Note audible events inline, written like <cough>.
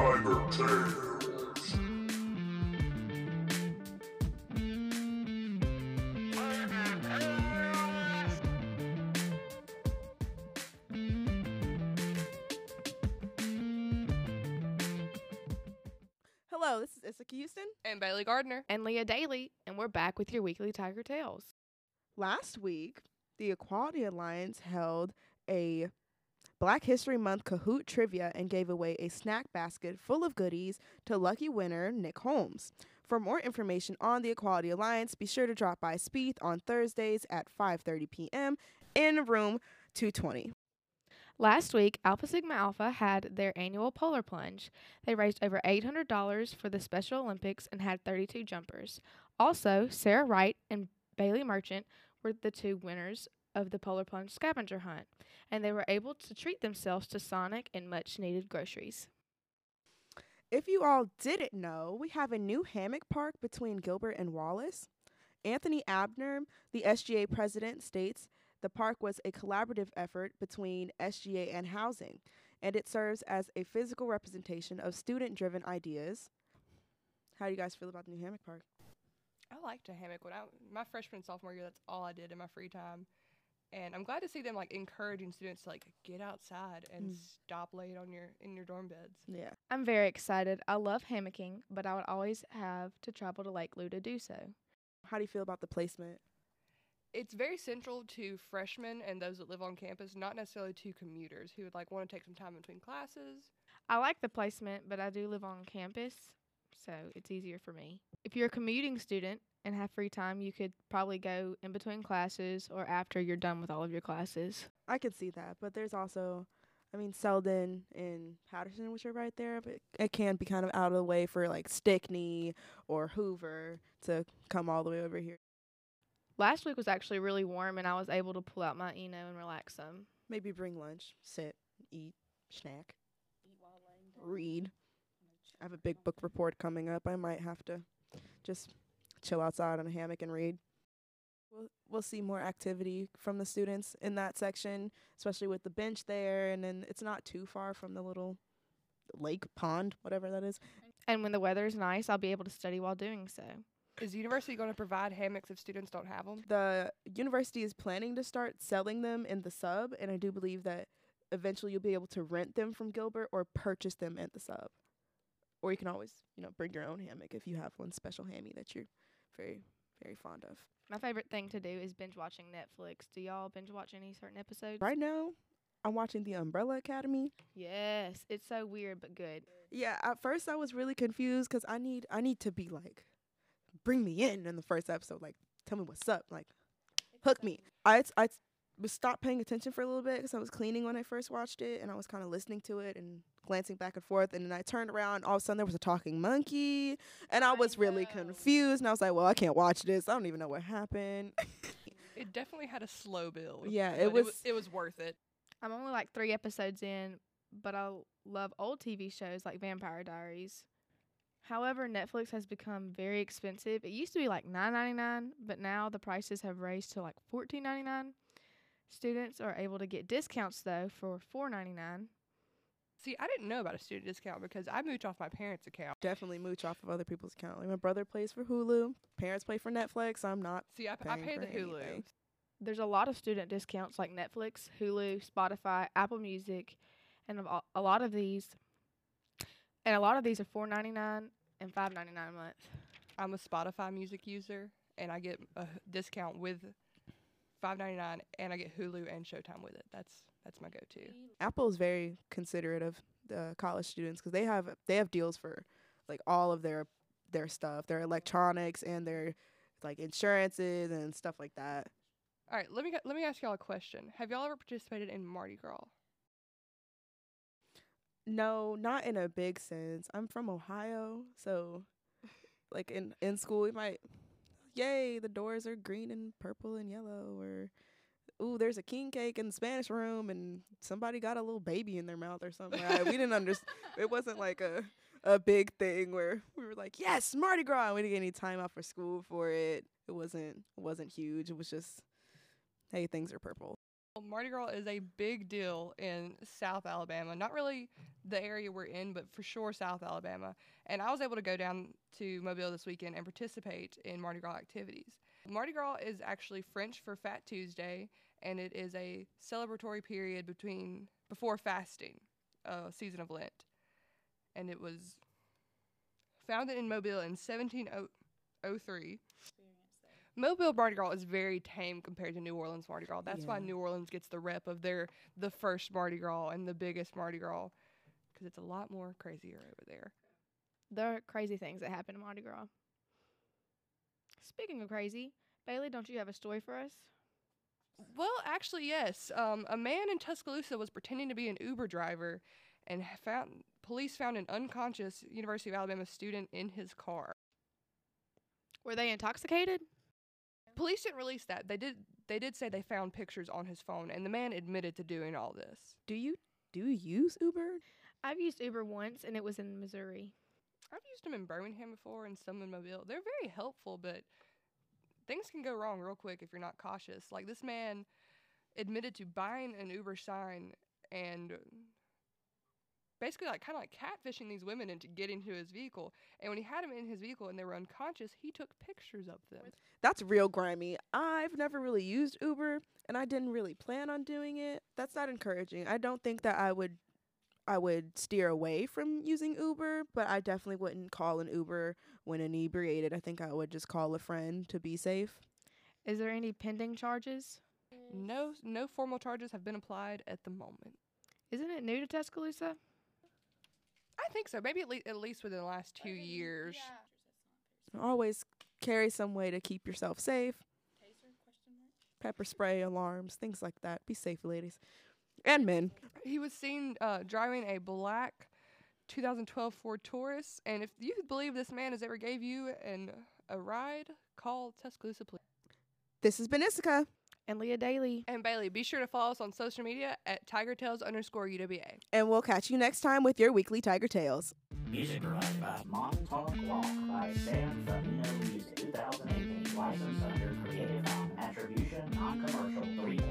Tiger Tales. Hello, this is Issachar Houston. And Bailey Gardner. and Leah Daly, and we're back with your weekly Tiger Tales. Last week, the Equality Alliance held a Black History Month Kahoot trivia and gave away a snack basket full of goodies to lucky winner Nick Holmes. For more information on the Equality Alliance, be sure to drop by Spieth on Thursdays at 5:30 p.m. in room 220. Last week, Alpha Sigma Alpha had their annual polar plunge. They raised over $800 for the Special Olympics and had 32 jumpers. Also, Sarah Wright and Bailey Merchant were the two winners of the polar plunge scavenger hunt, and they were able to treat themselves to Sonic and much needed groceries. If you all didn't know, we have a new hammock park between Gilbert and Wallace. Anthony Abner, the SGA president, states the park was a collaborative effort between SGA and housing, and it serves as a physical representation of student driven ideas. How do you guys feel about the new hammock park? I liked a hammock when I my freshman and sophomore year. That's all I did in my free time, and I'm glad to see them like encouraging students to like get outside and Mm. stop laying on your in your dorm beds. Yeah. I'm very excited. I love hammocking, but I would always have to travel to Lake Lou to do so. How do you feel about the placement? It's very central to freshmen and those that live on campus, not necessarily to commuters who would like want to take some time between classes. I like the placement, but I do live on campus, so it's easier for me. If you're a commuting student and have free time, you could probably go in between classes or after you're done with all of your classes. I could see that, but there's also, I mean, Selden and Patterson, which are right there, but it can be kind of out of the way for like Stickney or Hoover to come all the way over here. Last week was actually really warm, and I was able to pull out my Eno and relax some. Maybe bring lunch, sit, eat, snack, read. I have a big book report coming up. I might have to just chill outside on a hammock and read. We'll we'll see more activity from the students in that section, especially with the bench there, and then it's not too far from the little lake pond, whatever that is. And when the weather's nice, I'll be able to study while doing so. Is the university going to provide hammocks if students don't have them? The university is planning to start selling them in the sub, and I do believe that eventually you'll be able to rent them from Gilbert or purchase them at the sub. Or you can always, you know, bring your own hammock if you have one special hammy that you're very, very fond of. My favorite thing to do is binge watching Netflix. Do y'all binge watch any certain episodes? Right now, I'm watching The Umbrella Academy. Yes, it's so weird but good. Yeah, at first I was really confused because I need I need to be like, bring me in in the first episode. Like, tell me what's up. Like, hook me. I I stopped paying attention for a little bit because I was cleaning when I first watched it, and I was kind of listening to it and glancing back and forth. And then I turned around, all of a sudden there was a talking monkey, and I I was really confused. And I was like, well, I can't watch this. I don't even know what happened. <laughs> It definitely had a slow build. Yeah, but it It was- was, it was worth it. I'm only like three episodes in, but I love old TV shows like Vampire Diaries. However, Netflix has become very expensive. It used to be like nine ninety nine, but now the prices have raised to like fourteen ninety nine. Students are able to get discounts though for four ninety nine. See, I didn't know about a student discount because I mooch off my parents' account. Definitely mooch off of other people's account. Like my brother plays for Hulu, parents play for Netflix. I'm not. See, I, pay for the Hulu. anything. There's a lot of student discounts like Netflix, Hulu, Spotify, Apple Music, and a lot of these, and a lot of these are four ninety nine and five ninety nine a month. I'm a Spotify music user, and I get a discount with five ninety nine, and I get Hulu and Showtime with it. That's that's my go-to. Apple is very considerate of the college students because they have they have deals for like all of their their stuff, their electronics and their like insurances and stuff like that. All right, let me let me ask y'all a question. Have y'all ever participated in Mardi Gras? No, not in a big sense. I'm from Ohio, so like in in school we might yay, the doors are green and purple and yellow or ooh, there's a king cake in the Spanish room and somebody got a little baby in their mouth or something. Like, we didn't understand. It wasn't like a a big thing where we were like, yes, Mardi Gras. We didn't get any time off for school for it. It wasn't it wasn't huge. It was just, hey, things are purple. Mardi Gras is a big deal in South Alabama. Not really the area we're in, but for sure South Alabama. And I was able to go down to Mobile this weekend and participate in Mardi Gras activities. Mardi Gras is actually French for Fat Tuesday, and it is a celebratory period between before fasting, uh, season of Lent. And it was founded in Mobile in 1703. Mobile Mardi Gras is very tame compared to New Orleans Mardi Gras. That's why New Orleans gets the rep of their the first Mardi Gras and the biggest Mardi Gras because it's a lot more crazier over there. There are crazy things that happen in Mardi Gras. Speaking of crazy, Bailey, don't you have a story for us? Well, actually, yes. Um, a man in Tuscaloosa was pretending to be an Uber driver, and found police found an unconscious University of Alabama student in his car. Were they intoxicated? Police didn't release that. They did. They did say they found pictures on his phone, and the man admitted to doing all this. Do you do you use Uber? I've used Uber once, and it was in Missouri. I've used them in Birmingham before and some in Mobile. They're very helpful, but things can go wrong real quick if you're not cautious. Like this man admitted to buying an Uber sign and basically like kind of like catfishing these women into getting to his vehicle. And when he had them in his vehicle and they were unconscious, he took pictures of them. That's real grimy. I've never really used Uber and I didn't really plan on doing it. That's not encouraging. I don't think that I would I would steer away from using Uber, but I definitely wouldn't call an Uber when inebriated. I think I would just call a friend to be safe. Is there any pending charges? No, no formal charges have been applied at the moment. Isn't it new to Tuscaloosa? I think so. Maybe at, le- at least within the last two years. Always carry some way to keep yourself safe. Pepper spray, alarms, things like that. Be safe, ladies. And men. He was seen uh, driving a black 2012 Ford Taurus, and if you believe this man has ever gave you an a ride, call Tuscaloosa Police. This has been Issika. And Leah Daly. And Bailey, be sure to follow us on social media at TigerTales underscore UWA. And we'll catch you next time with your weekly Tiger Tales. Music provided by Montauk Walk by Sam from Music 2018, licensed under Creative Attribution Non-Commercial 3.0.